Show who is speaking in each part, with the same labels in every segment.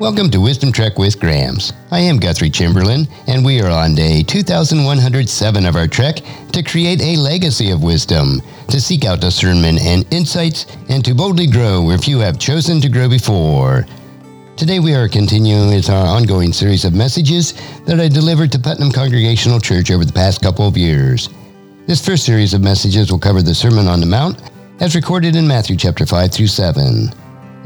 Speaker 1: Welcome to Wisdom Trek with Grams. I am Guthrie Chamberlain, and we are on day 2107 of our trek to create a legacy of wisdom, to seek out discernment and insights, and to boldly grow where few have chosen to grow before. Today we are continuing with our ongoing series of messages that I delivered to Putnam Congregational Church over the past couple of years. This first series of messages will cover the Sermon on the Mount, as recorded in Matthew chapter 5 through 7.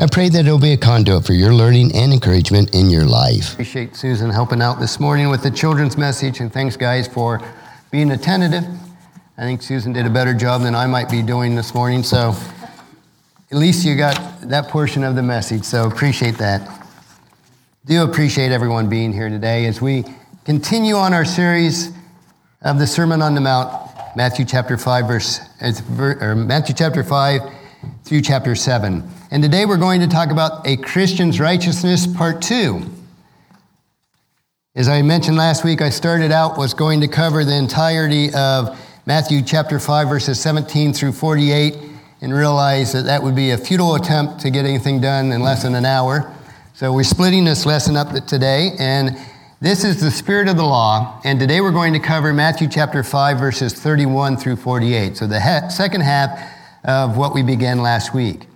Speaker 1: I pray that it'll be
Speaker 2: a
Speaker 1: conduit for your learning and encouragement in your life.
Speaker 2: Appreciate Susan helping out this morning with the children's message, and thanks, guys, for being attentive. I think Susan did a better job than I might be doing this morning, so at least you got that portion of the message, so appreciate that. Do appreciate everyone being here today as we continue on our series of the Sermon on the Mount, Matthew chapter 5, verse, or Matthew chapter 5 through chapter 7. And today we're going to talk about a Christian's righteousness, part 2. As I mentioned last week, I started out was going to cover the entirety of Matthew chapter 5 verses 17 through 48 and realized that that would be a futile attempt to get anything done in less than an hour. So we're splitting this lesson up today and this is the spirit of the law, and today we're going to cover Matthew chapter 5, verses 31 through 48. So the he- second half of what we began last week.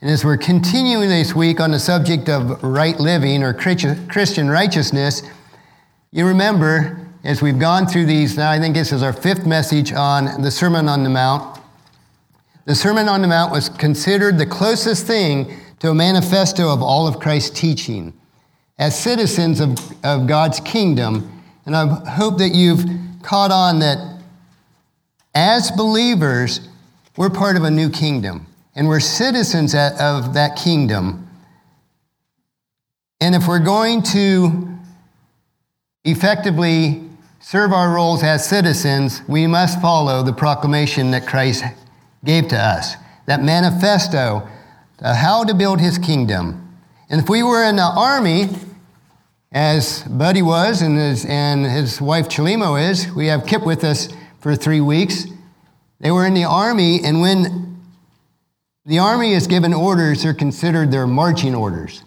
Speaker 2: And as we're continuing this week on the subject of right living or Christian righteousness, you remember as we've gone through these, now I think this is our fifth message on the Sermon on the Mount. The Sermon on the Mount was considered the closest thing to a manifesto of all of Christ's teaching as citizens of, of God's kingdom. And I hope that you've caught on that as believers, we're part of a new kingdom, and we're citizens of that kingdom. And if we're going to effectively serve our roles as citizens, we must follow the proclamation that Christ gave to us, that manifesto, of how to build his kingdom. And if we were in the army, as Buddy was and his, and his wife Chalimo is, we have Kip with us for three weeks. They were in the army, and when the army is given orders, they're considered their marching orders.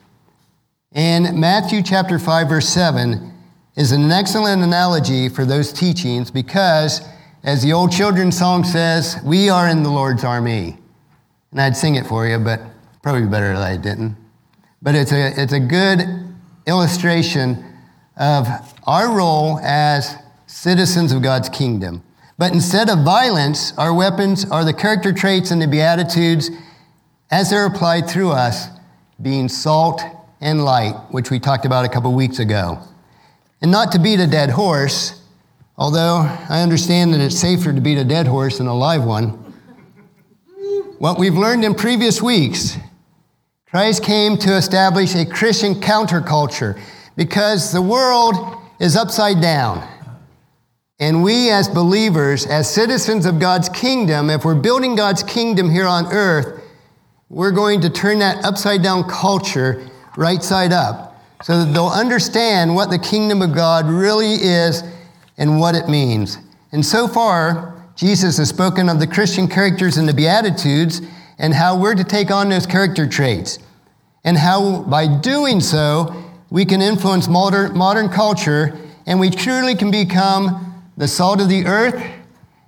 Speaker 2: And Matthew chapter 5, verse 7 is an excellent analogy for those teachings because, as the old children's song says, we are in the Lord's army. And I'd sing it for you, but probably better that I didn't. But it's a, it's a good illustration of our role as citizens of God's kingdom. But instead of violence, our weapons are the character traits and the Beatitudes as they're applied through us, being salt and light, which we talked about a couple weeks ago. And not to beat a dead horse, although I understand that it's safer to beat a dead horse than a live one. What we've learned in previous weeks, Christ came to establish a Christian counterculture because the world is upside down. And we, as believers, as citizens of God's kingdom, if we're building God's kingdom here on earth, we're going to turn that upside down culture right side up so that they'll understand what the kingdom of God really is and what it means. And so far, Jesus has spoken of the Christian characters in the Beatitudes and how we're to take on those character traits, and how by doing so, we can influence modern, modern culture and we truly can become the salt of the earth,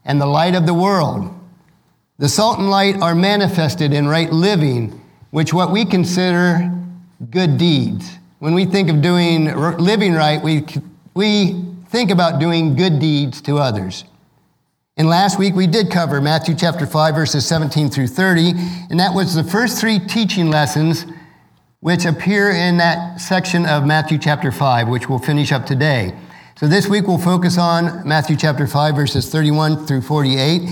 Speaker 2: and the light of the world. The salt and light are manifested in right living, which what we consider good deeds. When we think of doing living right, we, we think about doing good deeds to others. And last week we did cover Matthew chapter 5 verses 17 through 30, and that was the first three teaching lessons which appear in that section of Matthew chapter 5, which we'll finish up today. So this week we'll focus on Matthew chapter 5, verses 31 through 48.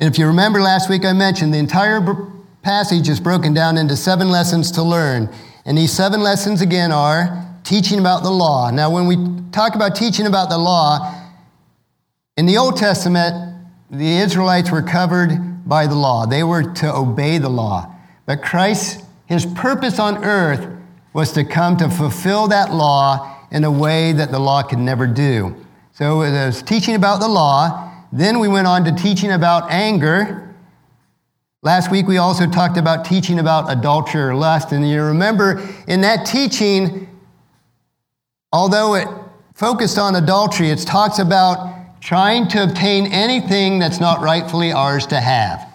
Speaker 2: And if you remember last week, I mentioned the entire passage is broken down into seven lessons to learn. And these seven lessons again are teaching about the law. Now, when we talk about teaching about the law, in the Old Testament, the Israelites were covered by the law, they were to obey the law. But Christ, his purpose on earth was to come to fulfill that law in a way that the law could never do. So it was teaching about the law. Then we went on to teaching about anger. Last week we also talked about teaching about adultery or lust. And you remember in that teaching, although it focused on adultery, it talks about trying to obtain anything that's not rightfully ours to have.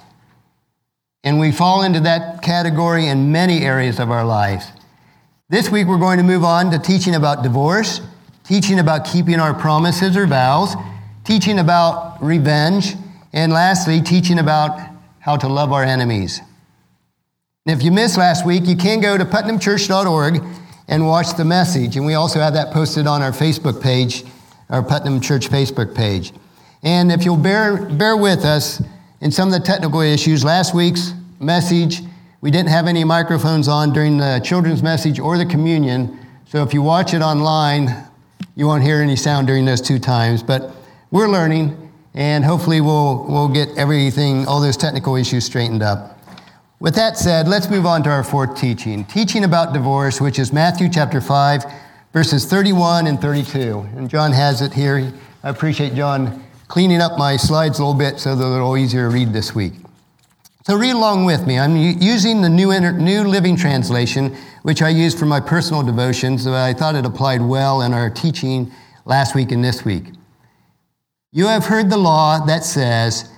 Speaker 2: And we fall into that category in many areas of our lives. This week, we're going to move on to teaching about divorce, teaching about keeping our promises or vows, teaching about revenge, and lastly, teaching about how to love our enemies. And if you missed last week, you can go to putnamchurch.org and watch the message. And we also have that posted on our Facebook page, our Putnam Church Facebook page. And if you'll bear, bear with us in some of the technical issues, last week's message we didn't have any microphones on during the children's message or the communion, so if you watch it online, you won't hear any sound during those two times. But we're learning, and hopefully we'll, we'll get everything, all those technical issues straightened up. With that said, let's move on to our fourth teaching teaching about divorce, which is Matthew chapter 5, verses 31 and 32. And John has it here. I appreciate John cleaning up my slides a little bit so they're a little easier to read this week. So read along with me. I'm using the New, Inter- New Living Translation, which I use for my personal devotions, but uh, I thought it applied well in our teaching last week and this week. You have heard the law that says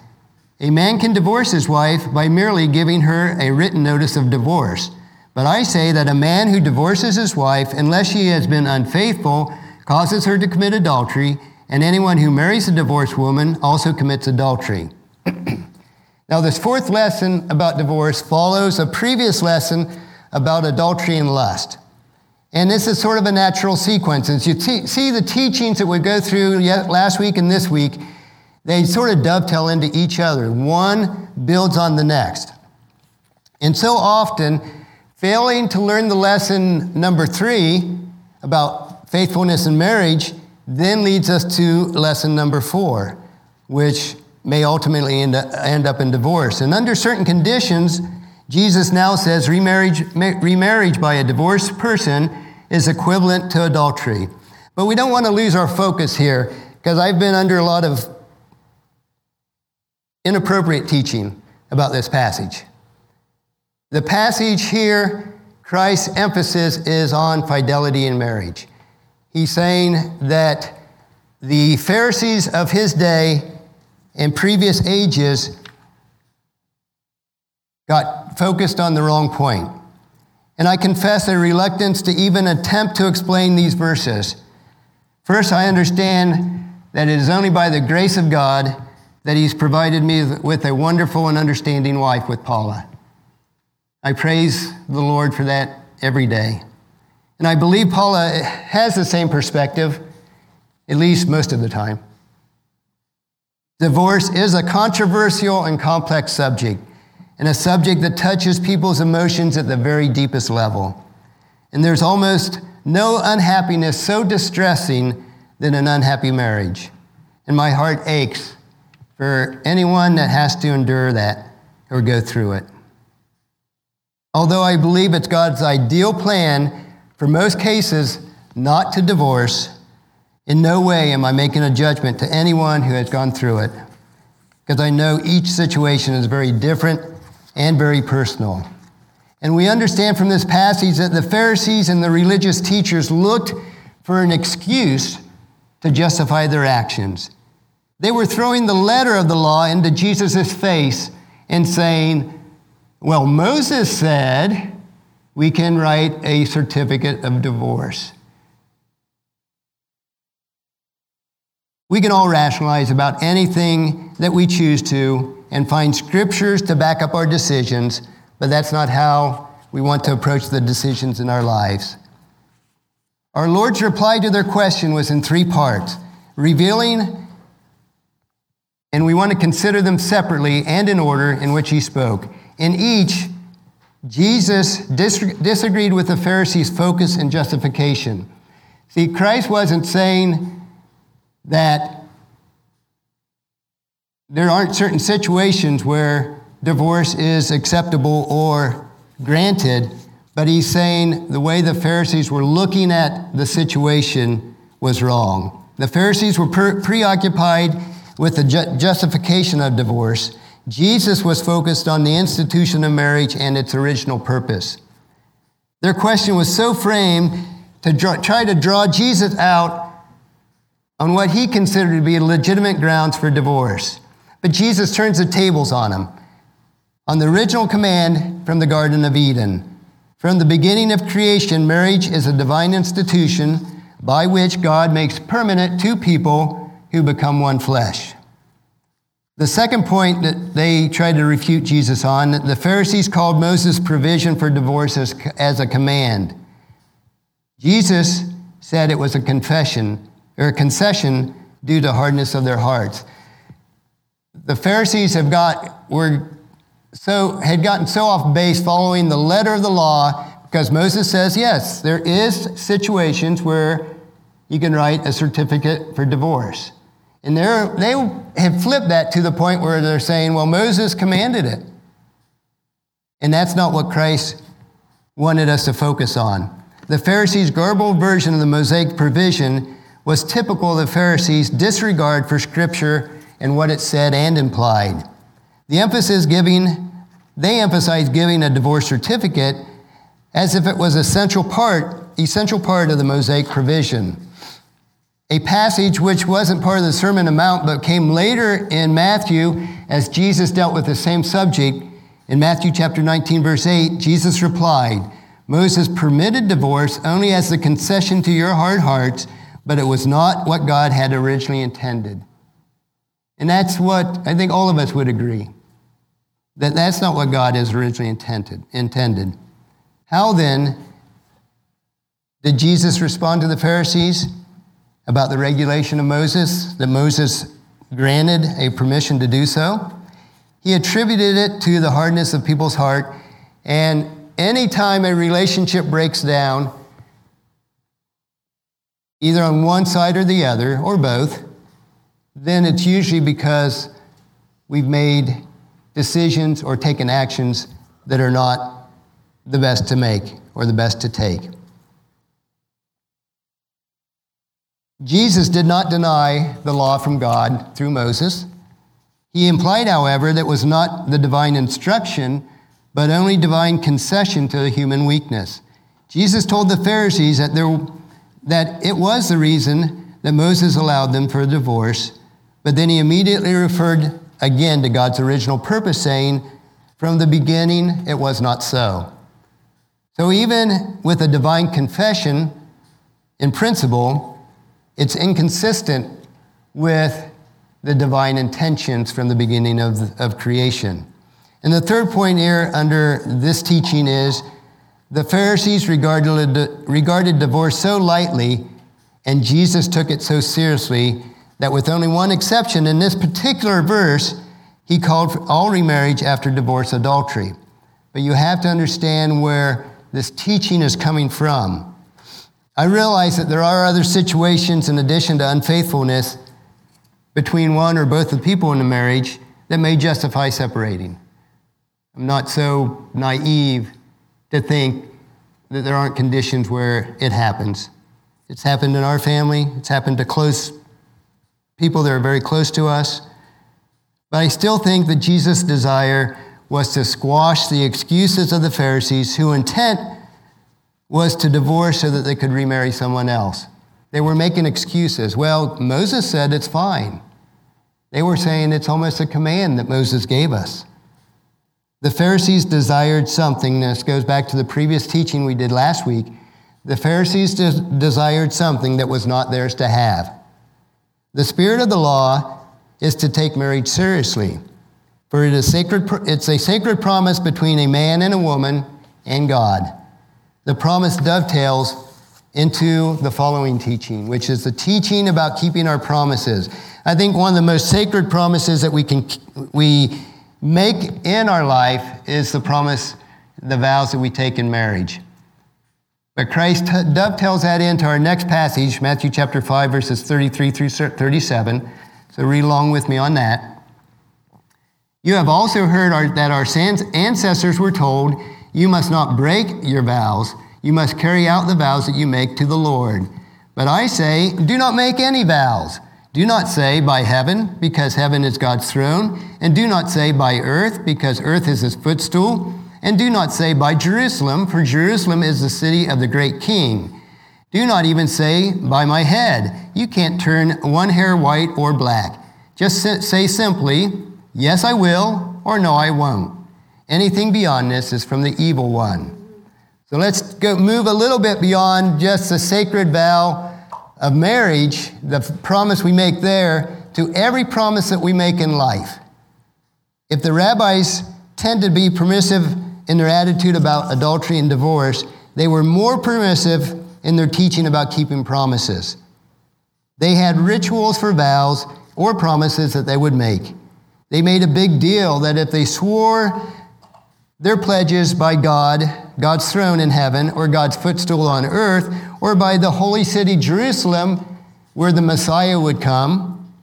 Speaker 2: a man can divorce his wife by merely giving her a written notice of divorce. But I say that a man who divorces his wife, unless she has been unfaithful, causes her to commit adultery, and anyone who marries a divorced woman also commits adultery. Now, this fourth lesson about divorce follows a previous lesson about adultery and lust. And this is sort of a natural sequence. As you te- see the teachings that we go through last week and this week, they sort of dovetail into each other. One builds on the next. And so often, failing to learn the lesson number three about faithfulness in marriage then leads us to lesson number four, which may ultimately end, end up in divorce. And under certain conditions, Jesus now says remarriage, remarriage by a divorced person is equivalent to adultery. But we don't want to lose our focus here because I've been under a lot of inappropriate teaching about this passage. The passage here, Christ's emphasis is on fidelity in marriage. He's saying that the Pharisees of his day in previous ages got focused on the wrong point. And I confess a reluctance to even attempt to explain these verses. First, I understand that it is only by the grace of God that He's provided me with a wonderful and understanding wife with Paula. I praise the Lord for that every day. And I believe Paula has the same perspective, at least most of the time. Divorce is a controversial and complex subject, and a subject that touches people's emotions at the very deepest level. And there's almost no unhappiness so distressing than an unhappy marriage. And my heart aches for anyone that has to endure that or go through it. Although I believe it's God's ideal plan for most cases not to divorce, in no way am I making a judgment to anyone who has gone through it, because I know each situation is very different and very personal. And we understand from this passage that the Pharisees and the religious teachers looked for an excuse to justify their actions. They were throwing the letter of the law into Jesus' face and saying, Well, Moses said we can write a certificate of divorce. We can all rationalize about anything that we choose to and find scriptures to back up our decisions, but that's not how we want to approach the decisions in our lives. Our Lord's reply to their question was in three parts revealing, and we want to consider them separately and in order in which He spoke. In each, Jesus dis- disagreed with the Pharisees' focus and justification. See, Christ wasn't saying, that there aren't certain situations where divorce is acceptable or granted, but he's saying the way the Pharisees were looking at the situation was wrong. The Pharisees were pre- preoccupied with the ju- justification of divorce. Jesus was focused on the institution of marriage and its original purpose. Their question was so framed to try to draw Jesus out on what he considered to be legitimate grounds for divorce. But Jesus turns the tables on him, on the original command from the Garden of Eden. From the beginning of creation, marriage is a divine institution by which God makes permanent two people who become one flesh. The second point that they tried to refute Jesus on, the Pharisees called Moses' provision for divorce as, as a command. Jesus said it was a confession or a concession due to hardness of their hearts. The Pharisees have got were so had gotten so off base following the letter of the law because Moses says yes, there is situations where you can write a certificate for divorce. And they have flipped that to the point where they're saying, well, Moses commanded it. And that's not what Christ wanted us to focus on. The Pharisees' garbled version of the Mosaic provision was typical of the Pharisees' disregard for Scripture and what it said and implied. The emphasis giving, they emphasized giving a divorce certificate as if it was a central part, essential part of the Mosaic provision. A passage which wasn't part of the Sermon on Mount but came later in Matthew as Jesus dealt with the same subject. In Matthew chapter 19, verse 8, Jesus replied, Moses permitted divorce only as a concession to your hard hearts but it was not what God had originally intended. And that's what I think all of us would agree that that's not what God has originally intended. intended. How then did Jesus respond to the Pharisees about the regulation of Moses, that Moses granted a permission to do so? He attributed it to the hardness of people's heart. And anytime a relationship breaks down, either on one side or the other, or both, then it's usually because we've made decisions or taken actions that are not the best to make or the best to take. Jesus did not deny the law from God through Moses. He implied, however, that was not the divine instruction, but only divine concession to the human weakness. Jesus told the Pharisees that there that it was the reason that Moses allowed them for a divorce, but then he immediately referred again to God's original purpose, saying, From the beginning, it was not so. So, even with a divine confession, in principle, it's inconsistent with the divine intentions from the beginning of, of creation. And the third point here under this teaching is the Pharisees regarded, regarded divorce so lightly, and Jesus took it so seriously that, with only one exception in this particular verse, he called for all remarriage after divorce adultery. But you have to understand where this teaching is coming from. I realize that there are other situations in addition to unfaithfulness between one or both of the people in the marriage that may justify separating. I'm not so naive to think that there aren't conditions where it happens. It's happened in our family, it's happened to close people that are very close to us. But I still think that Jesus' desire was to squash the excuses of the Pharisees, whose intent was to divorce so that they could remarry someone else. They were making excuses. Well, Moses said it's fine. They were saying it's almost a command that Moses gave us. The Pharisees desired something. This goes back to the previous teaching we did last week. The Pharisees desired something that was not theirs to have. The spirit of the law is to take marriage seriously, for it is sacred, it's a sacred promise between a man and a woman and God. The promise dovetails into the following teaching, which is the teaching about keeping our promises. I think one of the most sacred promises that we can we make in our life is the promise, the vows that we take in marriage. But Christ dovetails that into our next passage, Matthew chapter 5, verses 33 through 37. So read along with me on that. You have also heard our, that our ancestors were told, You must not break your vows, you must carry out the vows that you make to the Lord. But I say, Do not make any vows do not say by heaven, because heaven is God's throne, and do not say by earth, because earth is his footstool, and do not say by Jerusalem, for Jerusalem is the city of the great king. Do not even say by my head. You can't turn one hair white or black. Just say simply, yes, I will, or no, I won't. Anything beyond this is from the evil one. So let's go, move a little bit beyond just the sacred vow of marriage, the promise we make there, to every promise that we make in life. If the rabbis tend to be permissive in their attitude about adultery and divorce, they were more permissive in their teaching about keeping promises. They had rituals for vows or promises that they would make. They made a big deal that if they swore their pledges by God, God's throne in heaven, or God's footstool on earth, or by the holy city Jerusalem, where the Messiah would come.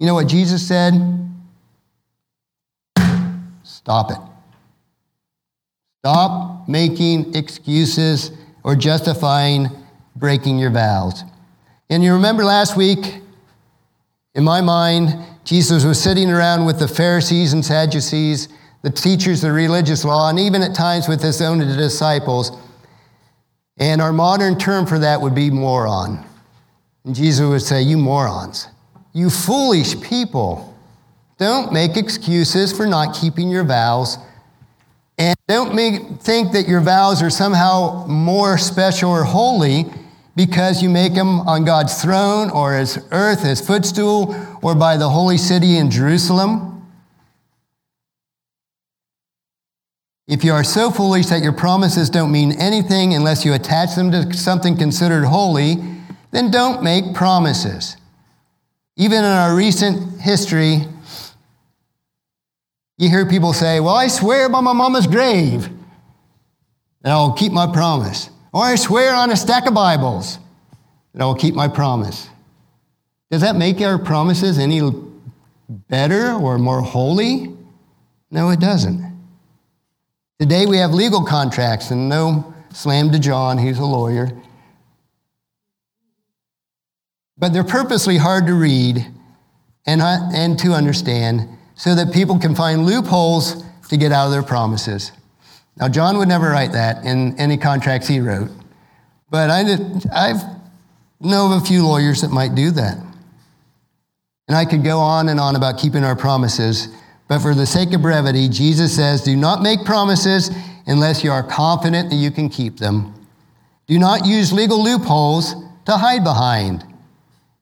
Speaker 2: You know what Jesus said? Stop it. Stop making excuses or justifying breaking your vows. And you remember last week, in my mind, Jesus was sitting around with the Pharisees and Sadducees, the teachers of the religious law, and even at times with his own disciples. And our modern term for that would be moron. And Jesus would say, You morons, you foolish people, don't make excuses for not keeping your vows. And don't make, think that your vows are somehow more special or holy because you make them on God's throne or his earth, his footstool, or by the holy city in Jerusalem. If you are so foolish that your promises don't mean anything unless you attach them to something considered holy, then don't make promises. Even in our recent history, you hear people say, Well, I swear by my mama's grave, and I'll keep my promise. Or oh, I swear on a stack of Bibles that I will keep my promise. Does that make our promises any better or more holy? No, it doesn't. Today we have legal contracts, and no slam to John, he's a lawyer. But they're purposely hard to read and, uh, and to understand so that people can find loopholes to get out of their promises. Now, John would never write that in any contracts he wrote, but I I've know of a few lawyers that might do that. And I could go on and on about keeping our promises but for the sake of brevity, Jesus says, Do not make promises unless you are confident that you can keep them. Do not use legal loopholes to hide behind.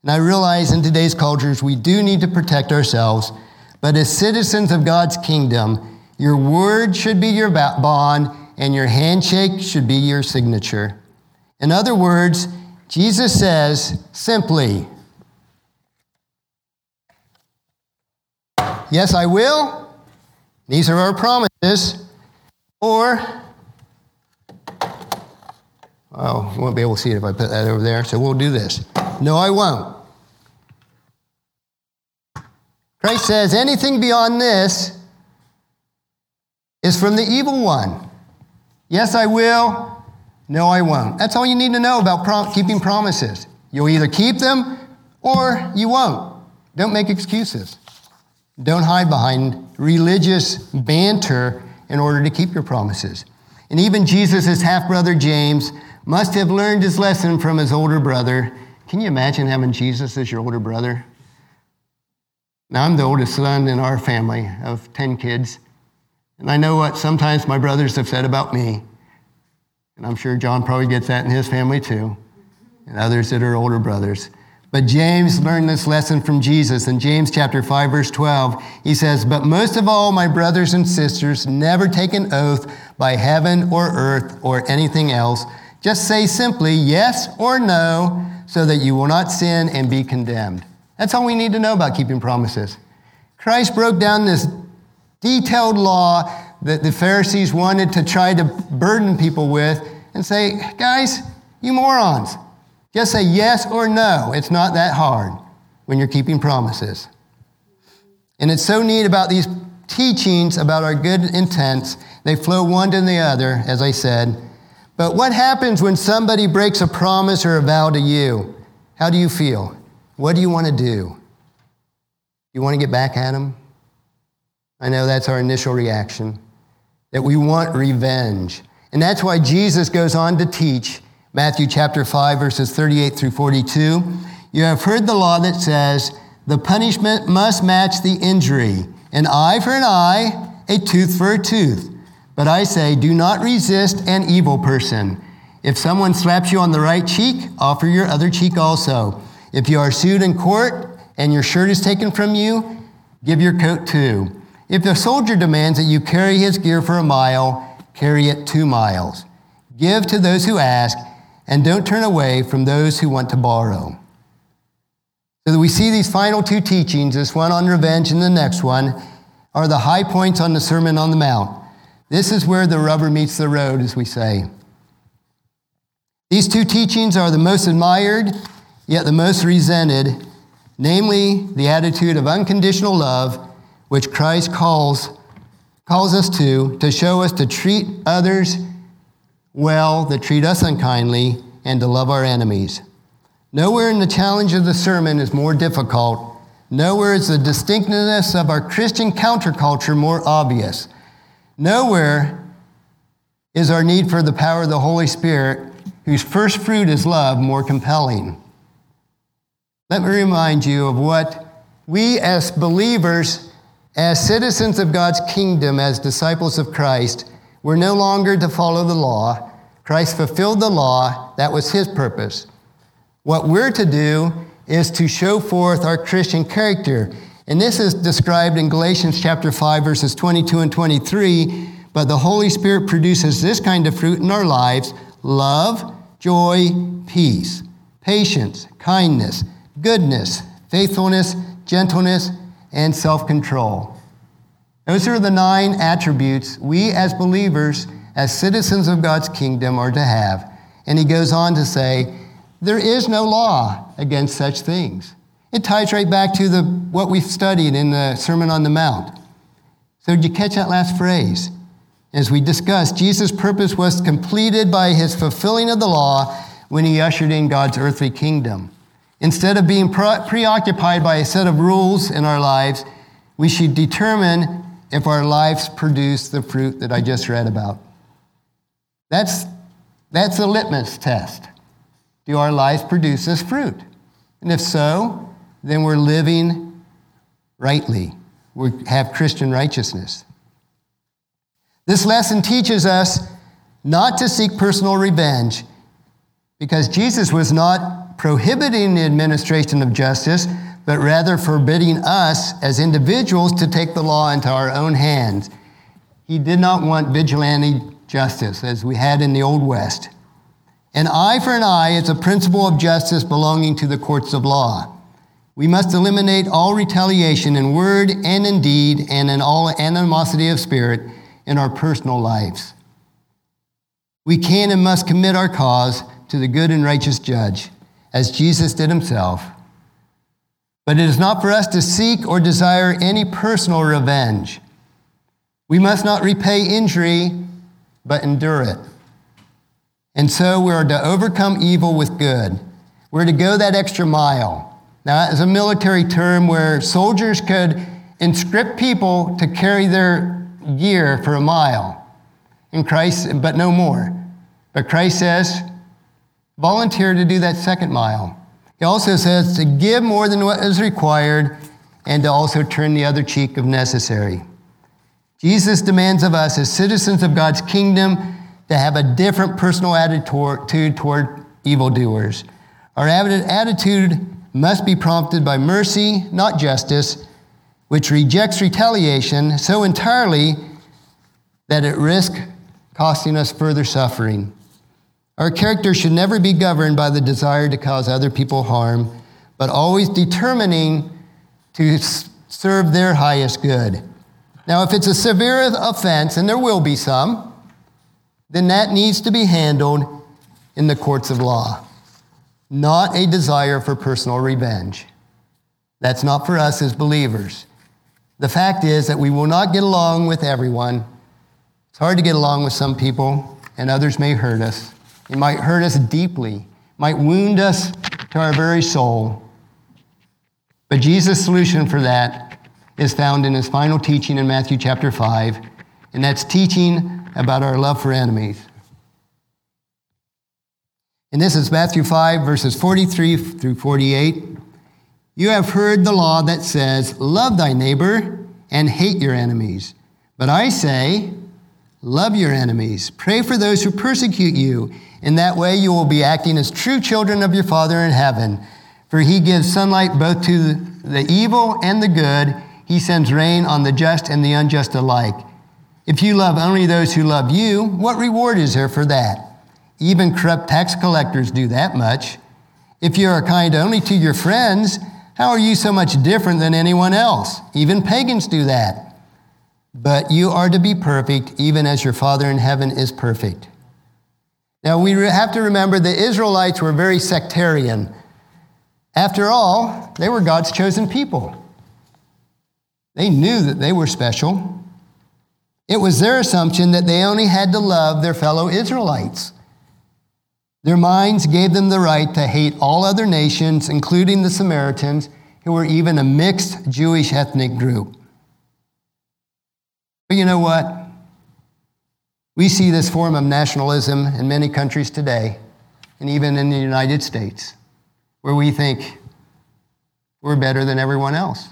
Speaker 2: And I realize in today's cultures, we do need to protect ourselves. But as citizens of God's kingdom, your word should be your bond and your handshake should be your signature. In other words, Jesus says simply, Yes, I will. These are our promises. Or, oh, won't be able to see it if I put that over there, so we'll do this. No, I won't. Christ says, anything beyond this is from the evil one. Yes, I will. No, I won't. That's all you need to know about prom- keeping promises. You'll either keep them or you won't. Don't make excuses. Don't hide behind religious banter in order to keep your promises. And even Jesus' half brother James must have learned his lesson from his older brother. Can you imagine having Jesus as your older brother? Now, I'm the oldest son in our family of 10 kids. And I know what sometimes my brothers have said about me. And I'm sure John probably gets that in his family too, and others that are older brothers. But James learned this lesson from Jesus in James chapter 5 verse 12. He says, "But most of all, my brothers and sisters, never take an oath by heaven or earth or anything else. Just say simply yes or no so that you will not sin and be condemned." That's all we need to know about keeping promises. Christ broke down this detailed law that the Pharisees wanted to try to burden people with and say, "Guys, you morons, just say yes or no. It's not that hard when you're keeping promises. And it's so neat about these teachings about our good intents. They flow one to the other, as I said. But what happens when somebody breaks a promise or a vow to you? How do you feel? What do you want to do? You want to get back at them? I know that's our initial reaction, that we want revenge. And that's why Jesus goes on to teach Matthew chapter 5, verses 38 through 42. You have heard the law that says, the punishment must match the injury an eye for an eye, a tooth for a tooth. But I say, do not resist an evil person. If someone slaps you on the right cheek, offer your other cheek also. If you are sued in court and your shirt is taken from you, give your coat too. If the soldier demands that you carry his gear for a mile, carry it two miles. Give to those who ask and don't turn away from those who want to borrow. So we see these final two teachings, this one on revenge and the next one, are the high points on the Sermon on the Mount. This is where the rubber meets the road, as we say. These two teachings are the most admired, yet the most resented, namely the attitude of unconditional love, which Christ calls, calls us to, to show us to treat others well, that treat us unkindly, and to love our enemies. Nowhere in the challenge of the sermon is more difficult. Nowhere is the distinctness of our Christian counterculture more obvious. Nowhere is our need for the power of the Holy Spirit, whose first fruit is love, more compelling. Let me remind you of what we as believers, as citizens of God's kingdom, as disciples of Christ, we're no longer to follow the law. Christ fulfilled the law, that was his purpose. What we're to do is to show forth our Christian character. And this is described in Galatians chapter 5 verses 22 and 23, but the Holy Spirit produces this kind of fruit in our lives: love, joy, peace, patience, kindness, goodness, faithfulness, gentleness, and self-control. Those are the nine attributes we as believers, as citizens of God's kingdom, are to have. And he goes on to say, there is no law against such things. It ties right back to the, what we've studied in the Sermon on the Mount. So, did you catch that last phrase? As we discussed, Jesus' purpose was completed by his fulfilling of the law when he ushered in God's earthly kingdom. Instead of being pre- preoccupied by a set of rules in our lives, we should determine if our lives produce the fruit that I just read about. That's, that's the litmus test. Do our lives produce this fruit? And if so, then we're living rightly. We have Christian righteousness. This lesson teaches us not to seek personal revenge because Jesus was not prohibiting the administration of justice, but rather forbidding us as individuals to take the law into our own hands. He did not want vigilante justice as we had in the Old West. An eye for an eye is a principle of justice belonging to the courts of law. We must eliminate all retaliation in word and in deed and in all animosity of spirit in our personal lives. We can and must commit our cause to the good and righteous judge, as Jesus did himself but it is not for us to seek or desire any personal revenge. We must not repay injury, but endure it. And so we are to overcome evil with good. We're to go that extra mile. Now, that is a military term where soldiers could inscript people to carry their gear for a mile. in Christ, but no more. But Christ says, volunteer to do that second mile. He also says to give more than what is required and to also turn the other cheek if necessary. Jesus demands of us, as citizens of God's kingdom, to have a different personal attitude toward evildoers. Our attitude must be prompted by mercy, not justice, which rejects retaliation so entirely that it risks costing us further suffering. Our character should never be governed by the desire to cause other people harm, but always determining to serve their highest good. Now, if it's a severe offense, and there will be some, then that needs to be handled in the courts of law, not a desire for personal revenge. That's not for us as believers. The fact is that we will not get along with everyone. It's hard to get along with some people, and others may hurt us. It might hurt us deeply, might wound us to our very soul. But Jesus' solution for that is found in his final teaching in Matthew chapter 5, and that's teaching about our love for enemies. And this is Matthew 5, verses 43 through 48. You have heard the law that says, Love thy neighbor and hate your enemies. But I say, Love your enemies. Pray for those who persecute you. In that way, you will be acting as true children of your Father in heaven. For he gives sunlight both to the evil and the good. He sends rain on the just and the unjust alike. If you love only those who love you, what reward is there for that? Even corrupt tax collectors do that much. If you are kind only to your friends, how are you so much different than anyone else? Even pagans do that. But you are to be perfect, even as your Father in heaven is perfect. Now, we have to remember the Israelites were very sectarian. After all, they were God's chosen people. They knew that they were special. It was their assumption that they only had to love their fellow Israelites. Their minds gave them the right to hate all other nations, including the Samaritans, who were even a mixed Jewish ethnic group. But you know what? We see this form of nationalism in many countries today, and even in the United States, where we think we're better than everyone else.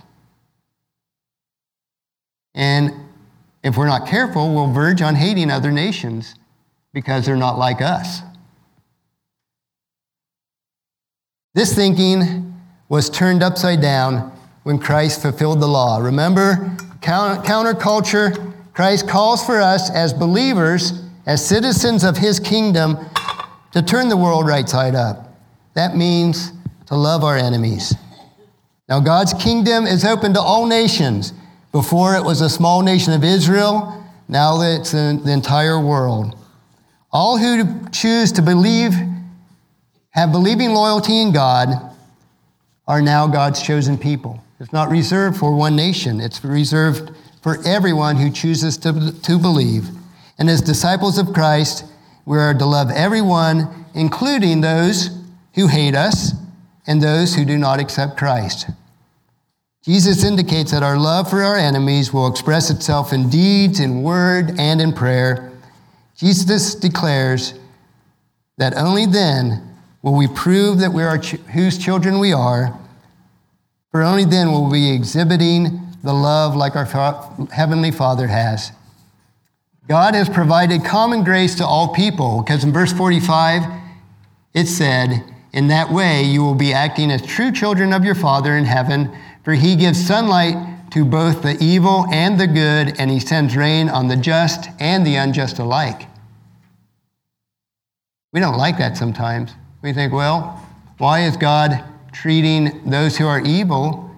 Speaker 2: And if we're not careful, we'll verge on hating other nations because they're not like us. This thinking was turned upside down when Christ fulfilled the law. Remember, counterculture Christ calls for us as believers, as citizens of his kingdom, to turn the world right side up. That means to love our enemies. Now, God's kingdom is open to all nations. Before it was a small nation of Israel, now it's the entire world. All who choose to believe, have believing loyalty in God, are now God's chosen people. It's not reserved for one nation, it's reserved for everyone who chooses to, to believe. And as disciples of Christ, we are to love everyone, including those who hate us and those who do not accept Christ. Jesus indicates that our love for our enemies will express itself in deeds, in word, and in prayer. Jesus declares that only then will we prove that we are ch- whose children we are, for only then will we be exhibiting the love like our fa- Heavenly Father has. God has provided common grace to all people, because in verse 45, it said, In that way you will be acting as true children of your Father in heaven, for he gives sunlight to both the evil and the good, and he sends rain on the just and the unjust alike. We don't like that sometimes. We think, well, why is God treating those who are evil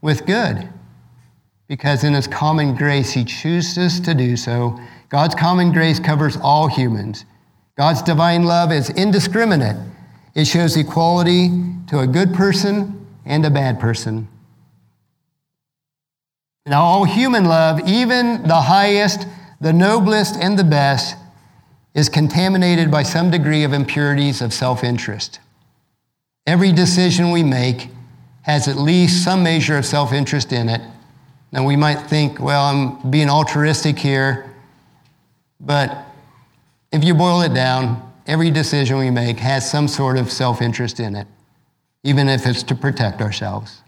Speaker 2: with good? because in His common grace, He chooses to do so. God's common grace covers all humans. God's divine love is indiscriminate, it shows equality to a good person and a bad person. Now, all human love, even the highest, the noblest, and the best, is contaminated by some degree of impurities of self interest. Every decision we make has at least some measure of self interest in it now, we might think, well, I'm being altruistic here, but if you boil it down, every decision we make has some sort of self interest in it, even if it's to protect ourselves.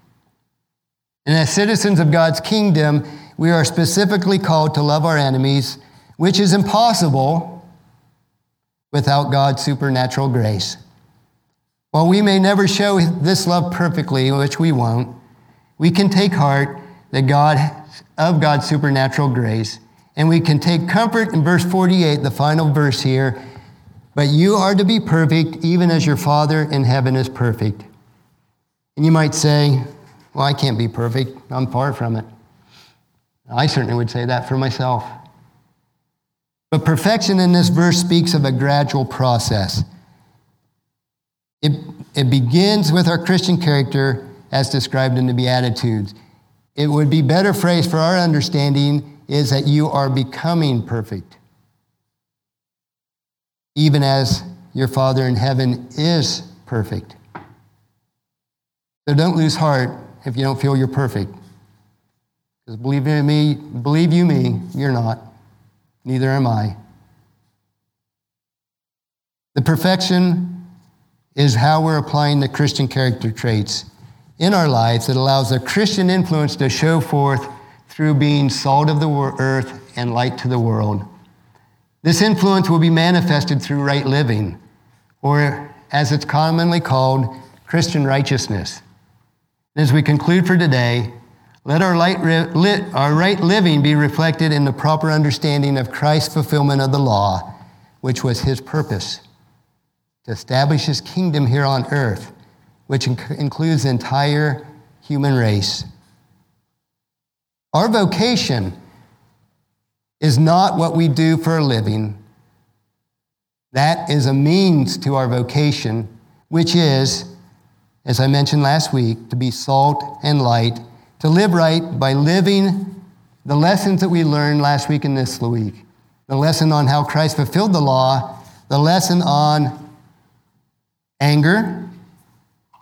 Speaker 2: And as citizens of God's kingdom, we are specifically called to love our enemies, which is impossible without God's supernatural grace. While we may never show this love perfectly, which we won't, we can take heart the God of God's supernatural grace. And we can take comfort in verse 48, the final verse here. But you are to be perfect, even as your Father in heaven is perfect. And you might say, Well, I can't be perfect. I'm far from it. I certainly would say that for myself. But perfection in this verse speaks of a gradual process. It, it begins with our Christian character as described in the Beatitudes. It would be better phrase for our understanding is that you are becoming perfect, even as your Father in heaven is perfect. So don't lose heart if you don't feel you're perfect. Because believe in me, believe you me, you're not. Neither am I. The perfection is how we're applying the Christian character traits in our lives that allows a Christian influence to show forth through being salt of the earth and light to the world. This influence will be manifested through right living, or as it's commonly called, Christian righteousness. As we conclude for today, let our, light, our right living be reflected in the proper understanding of Christ's fulfillment of the law, which was his purpose to establish his kingdom here on earth which inc- includes the entire human race. Our vocation is not what we do for a living. That is a means to our vocation, which is, as I mentioned last week, to be salt and light, to live right by living the lessons that we learned last week and this week the lesson on how Christ fulfilled the law, the lesson on anger,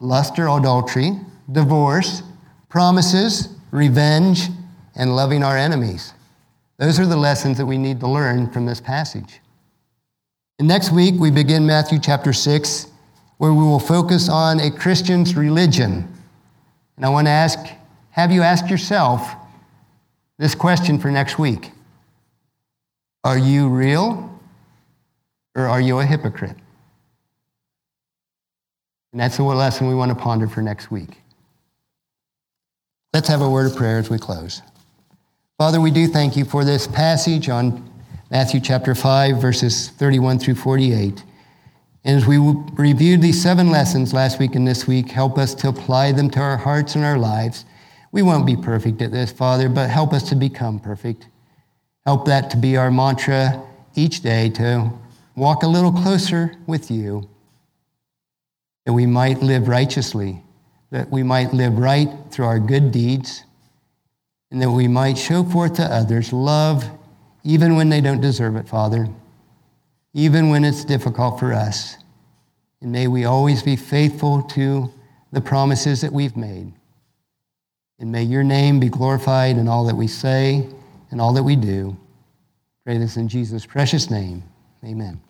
Speaker 2: lust or adultery, divorce, promises, revenge, and loving our enemies. Those are the lessons that we need to learn from this passage. And next week, we begin Matthew chapter 6, where we will focus on a Christian's religion. And I want to ask have you asked yourself this question for next week? Are you real or are you a hypocrite? And that's the lesson we want to ponder for next week. Let's have a word of prayer as we close. Father, we do thank you for this passage on Matthew chapter 5, verses 31 through 48. And as we reviewed these seven lessons last week and this week, help us to apply them to our hearts and our lives. We won't be perfect at this, Father, but help us to become perfect. Help that to be our mantra each day to walk a little closer with you that we might live righteously, that we might live right through our good deeds, and that we might show forth to others love even when they don't deserve it, Father, even when it's difficult for us. And may we always be faithful to the promises that we've made. And may your name be glorified in all that we say and all that we do. Pray this in Jesus' precious name. Amen.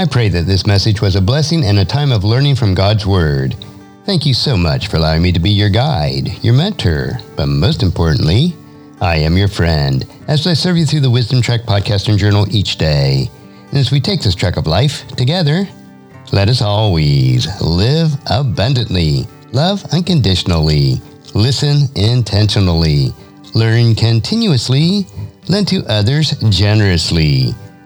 Speaker 1: I pray that this message was a blessing and a time of learning from God's Word. Thank you so much for allowing me to be your guide, your mentor, but most importantly, I am your friend as I serve you through the Wisdom Trek podcast and journal each day. And as we take this trek of life together, let us always live abundantly, love unconditionally, listen intentionally, learn continuously, lend to others generously